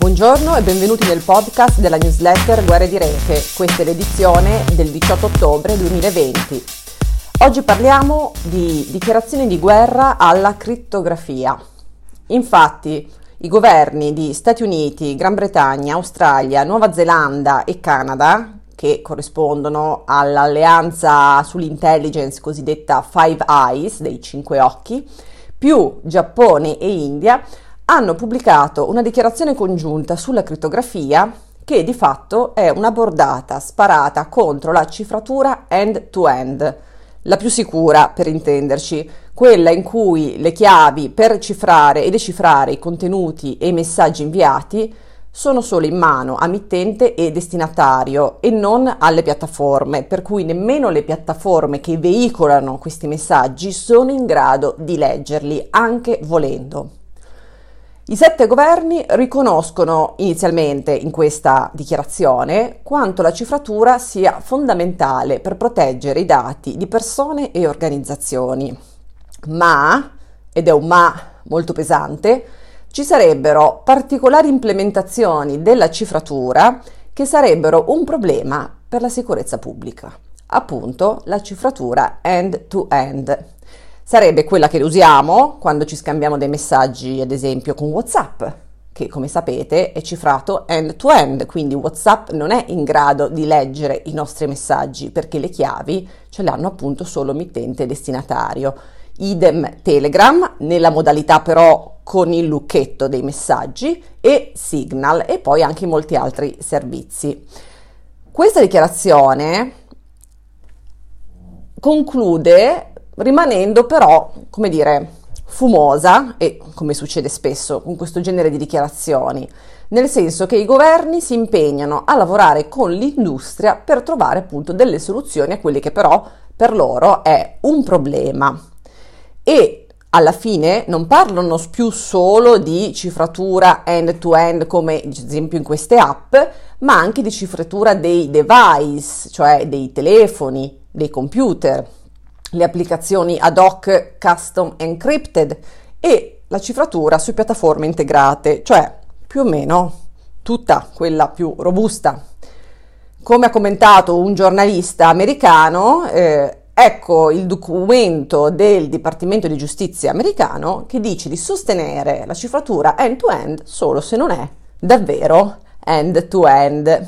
Buongiorno e benvenuti nel podcast della newsletter Guerre di Rete. Questa è l'edizione del 18 ottobre 2020. Oggi parliamo di dichiarazioni di guerra alla crittografia. Infatti, i governi di Stati Uniti, Gran Bretagna, Australia, Nuova Zelanda e Canada, che corrispondono all'alleanza sull'intelligence cosiddetta Five Eyes, dei cinque occhi, più Giappone e India, hanno pubblicato una dichiarazione congiunta sulla crittografia che di fatto è una bordata sparata contro la cifratura end-to-end, la più sicura per intenderci, quella in cui le chiavi per cifrare e decifrare i contenuti e i messaggi inviati sono solo in mano a mittente e destinatario e non alle piattaforme, per cui nemmeno le piattaforme che veicolano questi messaggi sono in grado di leggerli, anche volendo. I sette governi riconoscono inizialmente in questa dichiarazione quanto la cifratura sia fondamentale per proteggere i dati di persone e organizzazioni. Ma, ed è un ma molto pesante, ci sarebbero particolari implementazioni della cifratura che sarebbero un problema per la sicurezza pubblica. Appunto, la cifratura end-to-end. Sarebbe quella che usiamo quando ci scambiamo dei messaggi, ad esempio con WhatsApp, che come sapete è cifrato end-to-end, quindi WhatsApp non è in grado di leggere i nostri messaggi perché le chiavi ce le hanno appunto solo mittente e destinatario. Idem Telegram, nella modalità però con il lucchetto dei messaggi, e Signal e poi anche molti altri servizi. Questa dichiarazione conclude rimanendo però, come dire, fumosa e come succede spesso con questo genere di dichiarazioni, nel senso che i governi si impegnano a lavorare con l'industria per trovare appunto delle soluzioni a quelli che però per loro è un problema. E alla fine non parlano più solo di cifratura end-to-end come ad esempio in queste app, ma anche di cifratura dei device, cioè dei telefoni, dei computer le applicazioni ad hoc custom encrypted e la cifratura su piattaforme integrate, cioè più o meno tutta quella più robusta. Come ha commentato un giornalista americano, eh, ecco il documento del Dipartimento di Giustizia americano che dice di sostenere la cifratura end-to-end solo se non è davvero end-to-end.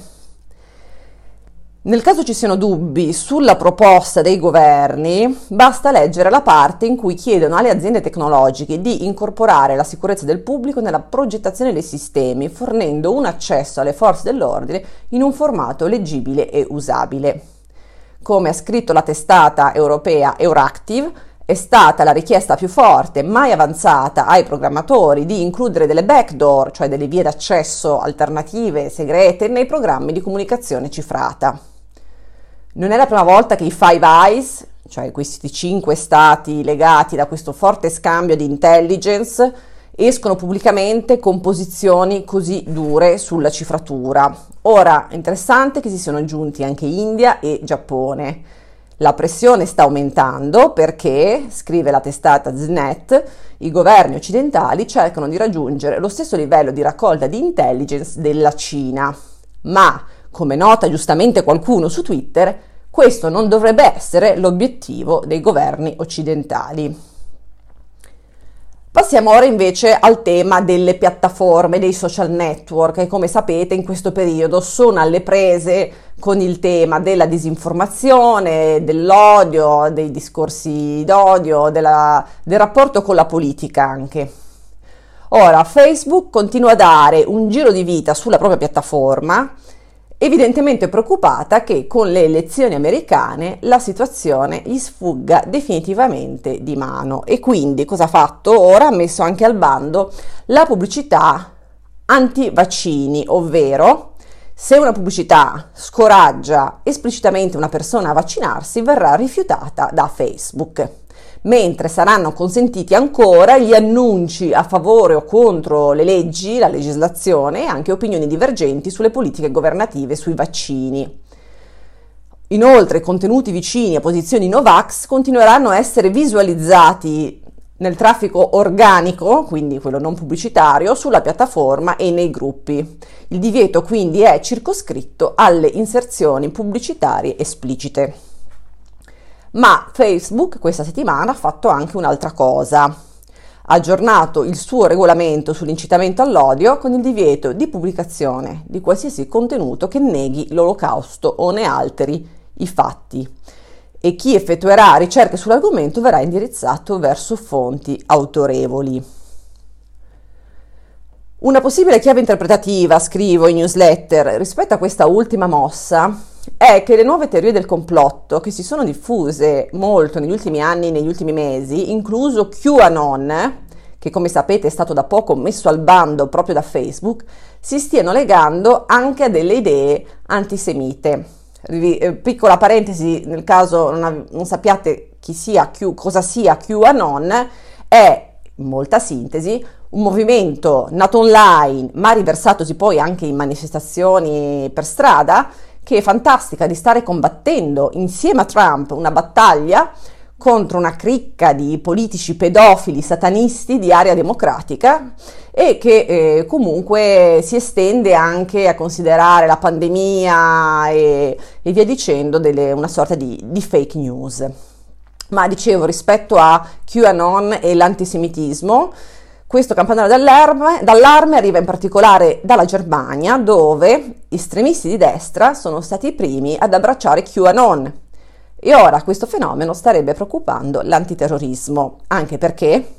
Nel caso ci siano dubbi sulla proposta dei governi, basta leggere la parte in cui chiedono alle aziende tecnologiche di incorporare la sicurezza del pubblico nella progettazione dei sistemi, fornendo un accesso alle forze dell'ordine in un formato leggibile e usabile. Come ha scritto la testata europea Euractiv, è stata la richiesta più forte mai avanzata ai programmatori di includere delle backdoor, cioè delle vie d'accesso alternative segrete, nei programmi di comunicazione cifrata. Non è la prima volta che i Five Eyes, cioè questi cinque stati legati da questo forte scambio di intelligence, escono pubblicamente con posizioni così dure sulla cifratura. Ora, interessante che si siano aggiunti anche India e Giappone. La pressione sta aumentando perché, scrive la testata ZNet, i governi occidentali cercano di raggiungere lo stesso livello di raccolta di intelligence della Cina. Ma come nota giustamente qualcuno su Twitter, questo non dovrebbe essere l'obiettivo dei governi occidentali. Passiamo ora invece al tema delle piattaforme, dei social network che come sapete in questo periodo sono alle prese con il tema della disinformazione, dell'odio, dei discorsi d'odio, della, del rapporto con la politica anche. Ora, Facebook continua a dare un giro di vita sulla propria piattaforma evidentemente preoccupata che con le elezioni americane la situazione gli sfugga definitivamente di mano e quindi cosa ha fatto? Ora ha messo anche al bando la pubblicità anti-vaccini, ovvero se una pubblicità scoraggia esplicitamente una persona a vaccinarsi verrà rifiutata da Facebook mentre saranno consentiti ancora gli annunci a favore o contro le leggi, la legislazione e anche opinioni divergenti sulle politiche governative sui vaccini. Inoltre, contenuti vicini a posizioni Novax continueranno a essere visualizzati nel traffico organico, quindi quello non pubblicitario, sulla piattaforma e nei gruppi. Il divieto quindi è circoscritto alle inserzioni pubblicitarie esplicite. Ma Facebook questa settimana ha fatto anche un'altra cosa. Ha aggiornato il suo regolamento sull'incitamento all'odio con il divieto di pubblicazione di qualsiasi contenuto che neghi l'olocausto o ne alteri i fatti e chi effettuerà ricerche sull'argomento verrà indirizzato verso fonti autorevoli. Una possibile chiave interpretativa, scrivo in newsletter, rispetto a questa ultima mossa è che le nuove teorie del complotto che si sono diffuse molto negli ultimi anni, negli ultimi mesi, incluso QAnon, che come sapete è stato da poco messo al bando proprio da Facebook, si stiano legando anche a delle idee antisemite. Eh, piccola parentesi, nel caso non, non sappiate chi sia Q, cosa sia QAnon, è in molta sintesi un movimento nato online ma riversatosi poi anche in manifestazioni per strada che è fantastica di stare combattendo insieme a Trump una battaglia contro una cricca di politici pedofili satanisti di area democratica e che eh, comunque si estende anche a considerare la pandemia e, e via dicendo delle, una sorta di, di fake news. Ma dicevo, rispetto a QAnon e l'antisemitismo, questo campanello d'allarme, d'allarme, arriva in particolare dalla Germania, dove estremisti di destra sono stati i primi ad abbracciare QAnon. E ora questo fenomeno starebbe preoccupando l'antiterrorismo, anche perché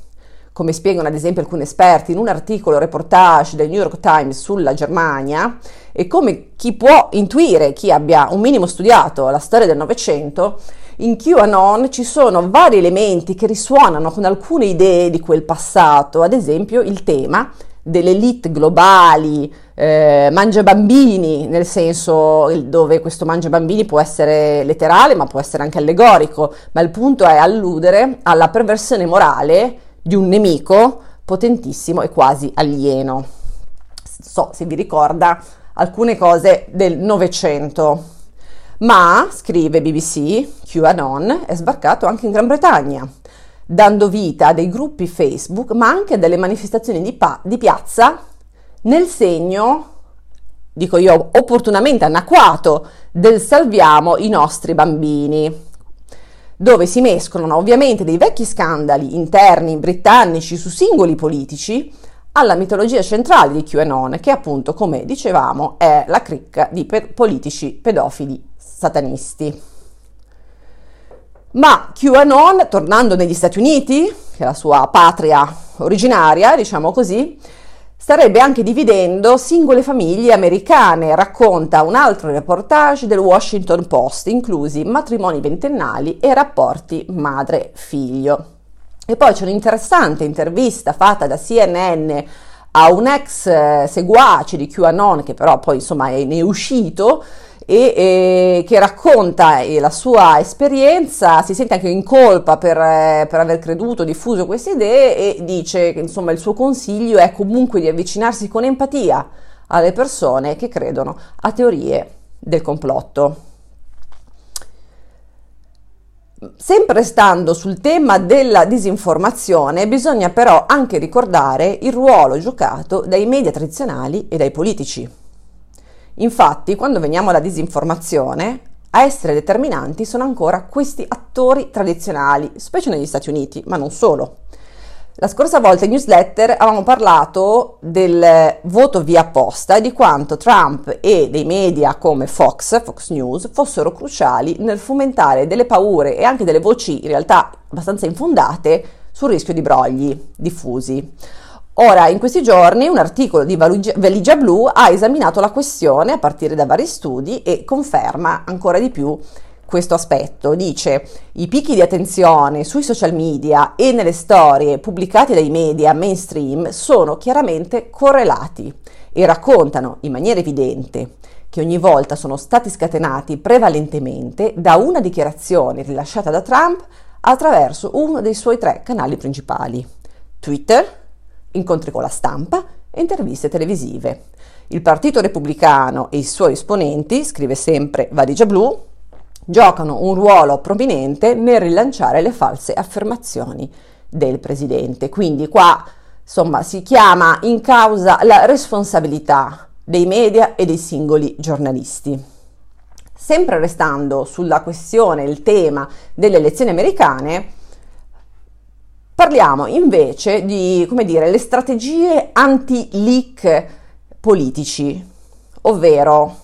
come spiegano ad esempio alcuni esperti in un articolo reportage del New York Times sulla Germania, e come chi può intuire, chi abbia un minimo studiato la storia del Novecento, in QAnon ci sono vari elementi che risuonano con alcune idee di quel passato, ad esempio il tema delle elite globali, eh, mangia bambini, nel senso dove questo mangia bambini può essere letterale ma può essere anche allegorico, ma il punto è alludere alla perversione morale di un nemico potentissimo e quasi alieno. So se vi ricorda alcune cose del Novecento. Ma, scrive BBC, QAnon è sbarcato anche in Gran Bretagna, dando vita a dei gruppi Facebook, ma anche a delle manifestazioni di, pa- di piazza nel segno, dico io, opportunamente anacquato del salviamo i nostri bambini dove si mescolano ovviamente dei vecchi scandali interni britannici su singoli politici alla mitologia centrale di QAnon, che appunto, come dicevamo, è la cricca di pe- politici pedofili satanisti. Ma QAnon, tornando negli Stati Uniti, che è la sua patria originaria, diciamo così, starebbe anche dividendo singole famiglie americane, racconta un altro reportage del Washington Post, inclusi matrimoni ventennali e rapporti madre-figlio. E poi c'è un'interessante intervista fatta da CNN a un ex eh, seguace di QAnon, che però poi insomma ne è uscito, e, e che racconta eh, la sua esperienza, si sente anche in colpa per, eh, per, aver creduto, diffuso queste idee e dice che insomma il suo consiglio è comunque di avvicinarsi con empatia alle persone che credono a teorie del complotto. Sempre stando sul tema della disinformazione, bisogna però anche ricordare il ruolo giocato dai media tradizionali e dai politici. Infatti, quando veniamo alla disinformazione, a essere determinanti sono ancora questi attori tradizionali, specie negli Stati Uniti, ma non solo. La scorsa volta in newsletter avevamo parlato del voto via posta e di quanto Trump e dei media come Fox, Fox News, fossero cruciali nel fomentare delle paure e anche delle voci in realtà abbastanza infondate sul rischio di brogli diffusi. Ora, in questi giorni, un articolo di Valigia Blu ha esaminato la questione a partire da vari studi e conferma ancora di più questo aspetto. Dice i picchi di attenzione sui social media e nelle storie pubblicate dai media mainstream sono chiaramente correlati e raccontano in maniera evidente che ogni volta sono stati scatenati prevalentemente da una dichiarazione rilasciata da Trump attraverso uno dei suoi tre canali principali, Twitter, incontri con la stampa e interviste televisive. Il Partito Repubblicano e i suoi esponenti, scrive sempre Valigia Blu, giocano un ruolo prominente nel rilanciare le false affermazioni del presidente. Quindi qua insomma si chiama in causa la responsabilità dei media e dei singoli giornalisti. Sempre restando sulla questione, il tema delle elezioni americane, parliamo invece di, come dire, le strategie anti-leak politici, ovvero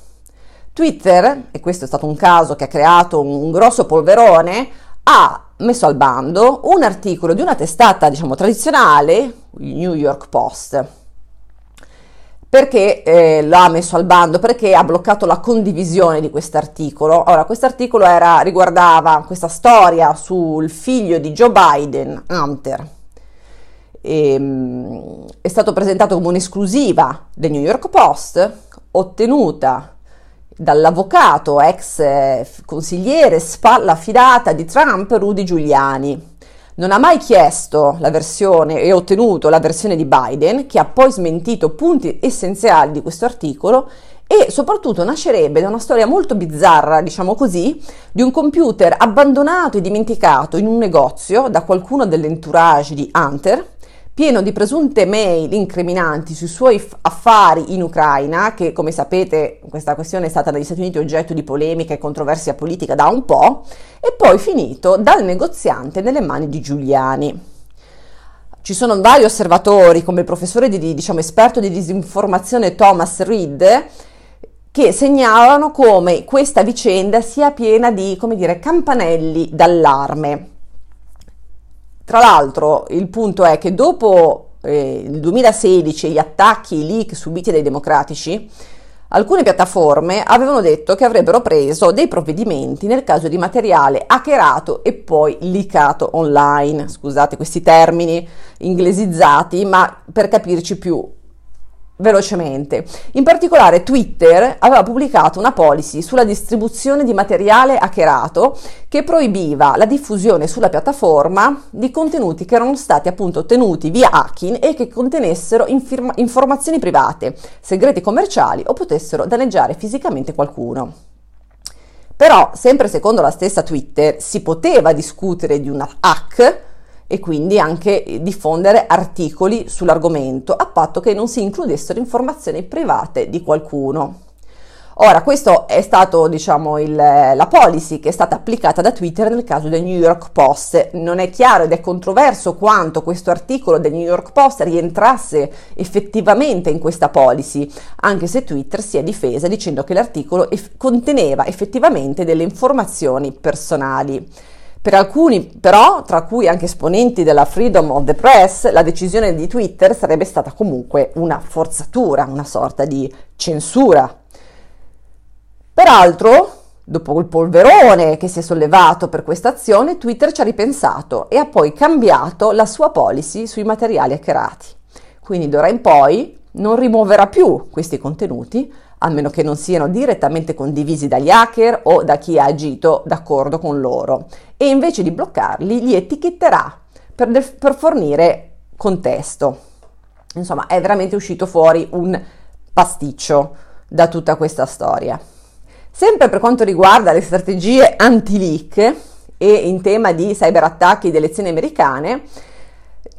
Twitter, e questo è stato un caso che ha creato un grosso polverone, ha messo al bando un articolo di una testata, diciamo, tradizionale, il New York Post, perché eh, l'ha messo al bando? Perché ha bloccato la condivisione di quest'articolo. Ora, quest'articolo era, riguardava questa storia sul figlio di Joe Biden, Hunter. E, um, è stato presentato come un'esclusiva del New York Post, ottenuta dall'avvocato ex eh, consigliere spalla fidata di Trump Rudy Giuliani. Non ha mai chiesto la versione e ottenuto la versione di Biden, che ha poi smentito punti essenziali di questo articolo e soprattutto nascerebbe da una storia molto bizzarra, diciamo così, di un computer abbandonato e dimenticato in un negozio da qualcuno dell'entourage di Hunter pieno di presunte mail incriminanti sui suoi affari in Ucraina, che come sapete questa questione è stata negli Stati Uniti oggetto di polemica e controversia politica da un po', e poi finito dal negoziante nelle mani di Giuliani. Ci sono vari osservatori, come il professore di, diciamo, esperto di disinformazione Thomas Reed, che segnalano come questa vicenda sia piena di, dire, campanelli d'allarme. Tra l'altro il punto è che dopo eh, il 2016 e gli attacchi, i leak subiti dai democratici, alcune piattaforme avevano detto che avrebbero preso dei provvedimenti nel caso di materiale hackerato e poi leakato online. Scusate questi termini inglesizzati, ma per capirci più velocemente. In particolare Twitter aveva pubblicato una policy sulla distribuzione di materiale hackerato che proibiva la diffusione sulla piattaforma di contenuti che erano stati appunto ottenuti via hacking e che contenessero infirma- informazioni private, segreti commerciali o potessero danneggiare fisicamente qualcuno. Però, sempre secondo la stessa Twitter, si poteva discutere di un hack e quindi anche diffondere articoli sull'argomento, a patto che non si includessero informazioni private di qualcuno. Ora, questo è stato, diciamo, la policy che è stata applicata da Twitter nel caso del New York Post. Non è chiaro ed è controverso quanto questo articolo del New York Post rientrasse effettivamente in questa policy, anche se Twitter si è difesa dicendo che l'articolo conteneva effettivamente delle informazioni personali. Per alcuni, però, tra cui anche esponenti della Freedom of the Press, la decisione di Twitter sarebbe stata comunque una forzatura, una sorta di censura. Peraltro, dopo il polverone che si è sollevato per questa azione, Twitter ci ha ripensato e ha poi cambiato la sua policy sui materiali hackerati. Quindi d'ora in poi non rimuoverà più questi contenuti, a meno che non siano direttamente condivisi dagli hacker o da chi ha agito d'accordo con loro, e invece di bloccarli li etichetterà per, de- per fornire contesto. Insomma, è veramente uscito fuori un pasticcio da tutta questa storia. Sempre per quanto riguarda le strategie anti-leak e in tema di cyberattacchi delle elezioni americane,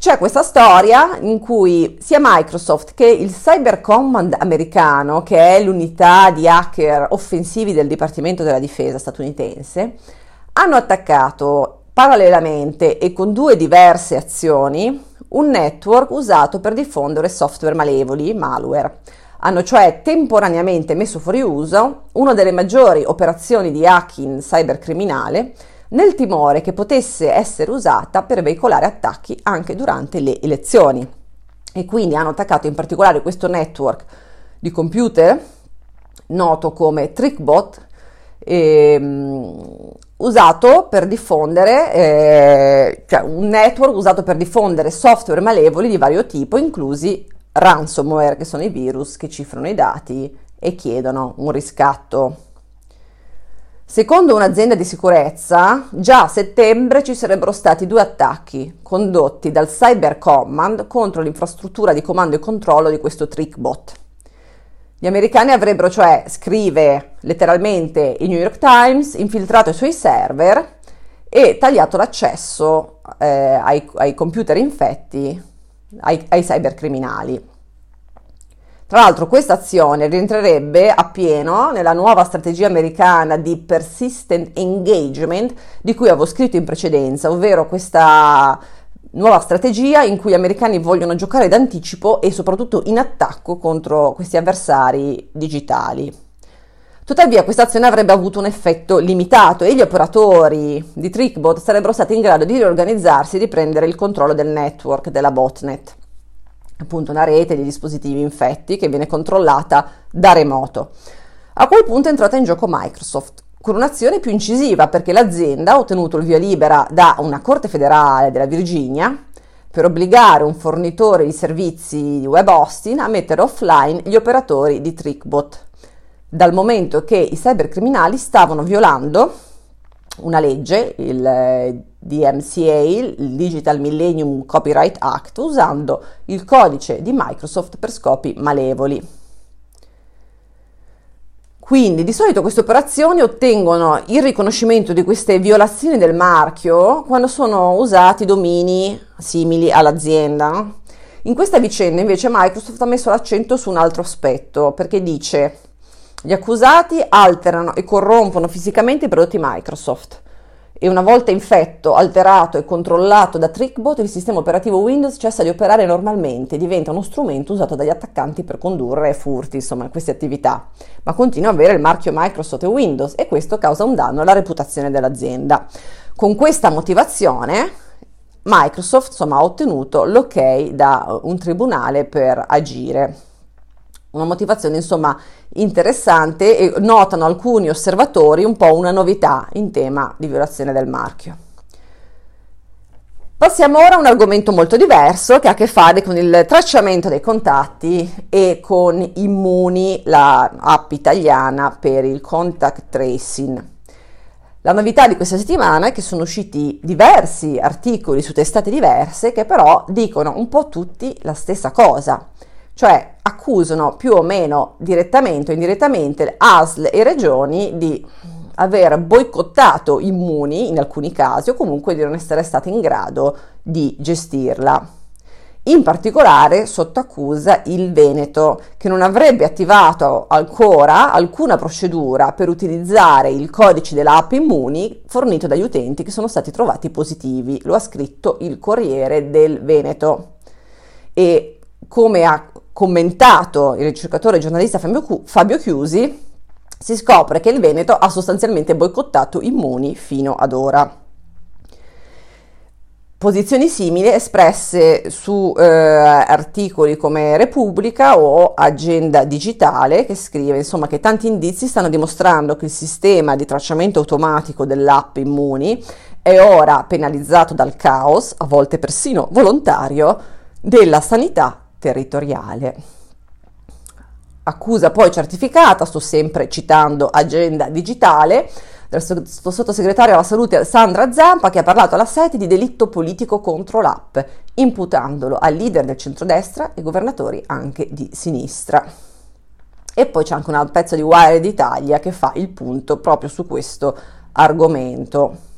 c'è questa storia in cui sia Microsoft che il Cyber Command americano, che è l'unità di hacker offensivi del Dipartimento della Difesa statunitense, hanno attaccato parallelamente e con due diverse azioni un network usato per diffondere software malevoli, malware. Hanno cioè temporaneamente messo fuori uso una delle maggiori operazioni di hacking cybercriminale nel timore che potesse essere usata per veicolare attacchi anche durante le elezioni. E quindi hanno attaccato in particolare questo network di computer noto come TrickBot, ehm, usato per diffondere, eh, cioè un network usato per diffondere software malevoli di vario tipo, inclusi ransomware, che sono i virus che cifrano i dati e chiedono un riscatto. Secondo un'azienda di sicurezza, già a settembre ci sarebbero stati due attacchi condotti dal Cyber Command contro l'infrastruttura di comando e controllo di questo TrickBot. Gli americani avrebbero cioè, scrive letteralmente il New York Times, infiltrato i suoi server e tagliato l'accesso eh, ai, ai, computer infetti ai, ai cybercriminali. Tra l'altro questa azione rientrerebbe appieno nella nuova strategia americana di persistent engagement di cui avevo scritto in precedenza, ovvero questa nuova strategia in cui gli americani vogliono giocare d'anticipo e soprattutto in attacco contro questi avversari digitali. Tuttavia questa azione avrebbe avuto un effetto limitato e gli operatori di Trickbot sarebbero stati in grado di riorganizzarsi e di prendere il controllo del network della botnet appunto una rete di dispositivi infetti che viene controllata da remoto. A quel punto è entrata in gioco Microsoft con un'azione più incisiva perché l'azienda ha ottenuto il via libera da una corte federale della Virginia per obbligare un fornitore di servizi web hosting a mettere offline gli operatori di Trickbot, dal momento che i cybercriminali stavano violando una legge, il DMCA, il Digital Millennium Copyright Act, usando il codice di Microsoft per scopi malevoli. Quindi di solito queste operazioni ottengono il riconoscimento di queste violazioni del marchio quando sono usati domini simili all'azienda. In questa vicenda invece Microsoft ha messo l'accento su un altro aspetto perché dice gli accusati alterano e corrompono fisicamente i prodotti Microsoft e una volta infetto, alterato e controllato da Trickbot, il sistema operativo Windows cessa di operare normalmente e diventa uno strumento usato dagli attaccanti per condurre furti, insomma, queste attività, ma continua ad avere il marchio Microsoft e Windows e questo causa un danno alla reputazione dell'azienda. Con questa motivazione Microsoft insomma, ha ottenuto l'ok da un tribunale per agire. Una motivazione insomma interessante e notano alcuni osservatori un po' una novità in tema di violazione del marchio. Passiamo ora a un argomento molto diverso che ha a che fare con il tracciamento dei contatti e con Immuni, la app italiana per il contact tracing. La novità di questa settimana è che sono usciti diversi articoli su testate diverse che però dicono un po' tutti la stessa cosa cioè accusano più o meno direttamente o indirettamente ASL e regioni di aver boicottato immuni in alcuni casi o comunque di non essere state in grado di gestirla. In particolare sotto accusa il Veneto, che non avrebbe attivato ancora alcuna procedura per utilizzare il codice dell'app Immuni fornito dagli utenti che sono stati trovati positivi. Lo ha scritto il Corriere del Veneto. E come ha commentato il ricercatore e giornalista Fabio Chiusi, si scopre che il Veneto ha sostanzialmente boicottato Immuni fino ad ora. Posizioni simili espresse su eh, articoli come Repubblica o Agenda Digitale che scrive insomma che tanti indizi stanno dimostrando che il sistema di tracciamento automatico dell'app Immuni è ora penalizzato dal caos, a volte persino volontario, della sanità territoriale. Accusa poi certificata, sto sempre citando Agenda Digitale, del sottosegretario alla salute Sandra Zampa che ha parlato alla sete di delitto politico contro l'app, imputandolo al leader del centrodestra e governatori anche di sinistra. E poi c'è anche un pezzo di Wired d'Italia che fa il punto proprio su questo argomento.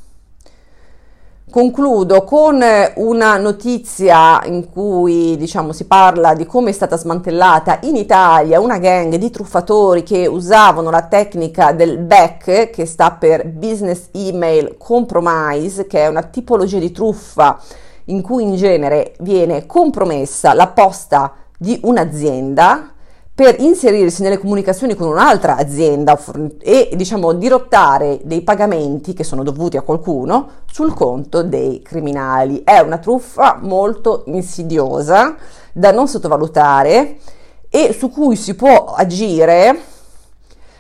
Concludo con una notizia in cui diciamo, si parla di come è stata smantellata in Italia una gang di truffatori che usavano la tecnica del BEC, che sta per Business Email Compromise, che è una tipologia di truffa in cui in genere viene compromessa la posta di un'azienda per inserirsi nelle comunicazioni con un'altra azienda e diciamo dirottare dei pagamenti che sono dovuti a qualcuno sul conto dei criminali. È una truffa molto insidiosa da non sottovalutare e su cui si può agire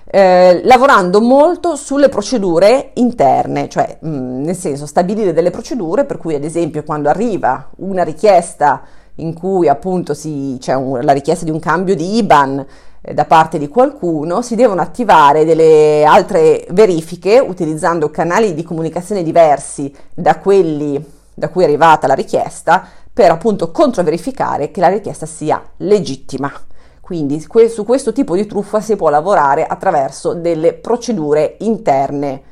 eh, lavorando molto sulle procedure interne, cioè mh, nel senso stabilire delle procedure per cui ad esempio quando arriva una richiesta in cui appunto c'è la richiesta di un cambio di IBAN eh, da parte di qualcuno, si devono attivare delle altre verifiche utilizzando canali di comunicazione diversi da quelli da cui è arrivata la richiesta per appunto controverificare che la richiesta sia legittima. Quindi su questo tipo di truffa si può lavorare attraverso delle procedure interne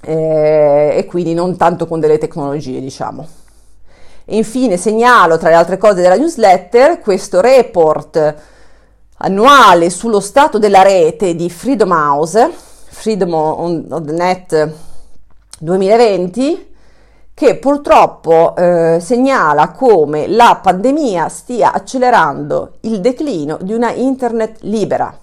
eh, e quindi non tanto con delle tecnologie, diciamo. Infine segnalo tra le altre cose della newsletter questo report annuale sullo stato della rete di Freedom House, Freedom on the Net 2020, che purtroppo eh, segnala come la pandemia stia accelerando il declino di una internet libera.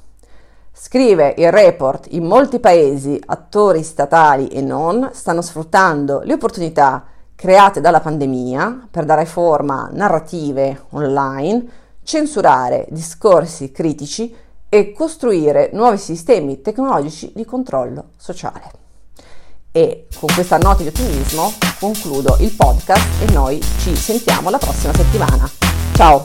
Scrive il report, in molti paesi attori statali e non stanno sfruttando le opportunità create dalla pandemia per dare forma a narrative online, censurare discorsi critici e costruire nuovi sistemi tecnologici di controllo sociale. E con questa nota di ottimismo concludo il podcast e noi ci sentiamo la prossima settimana. Ciao!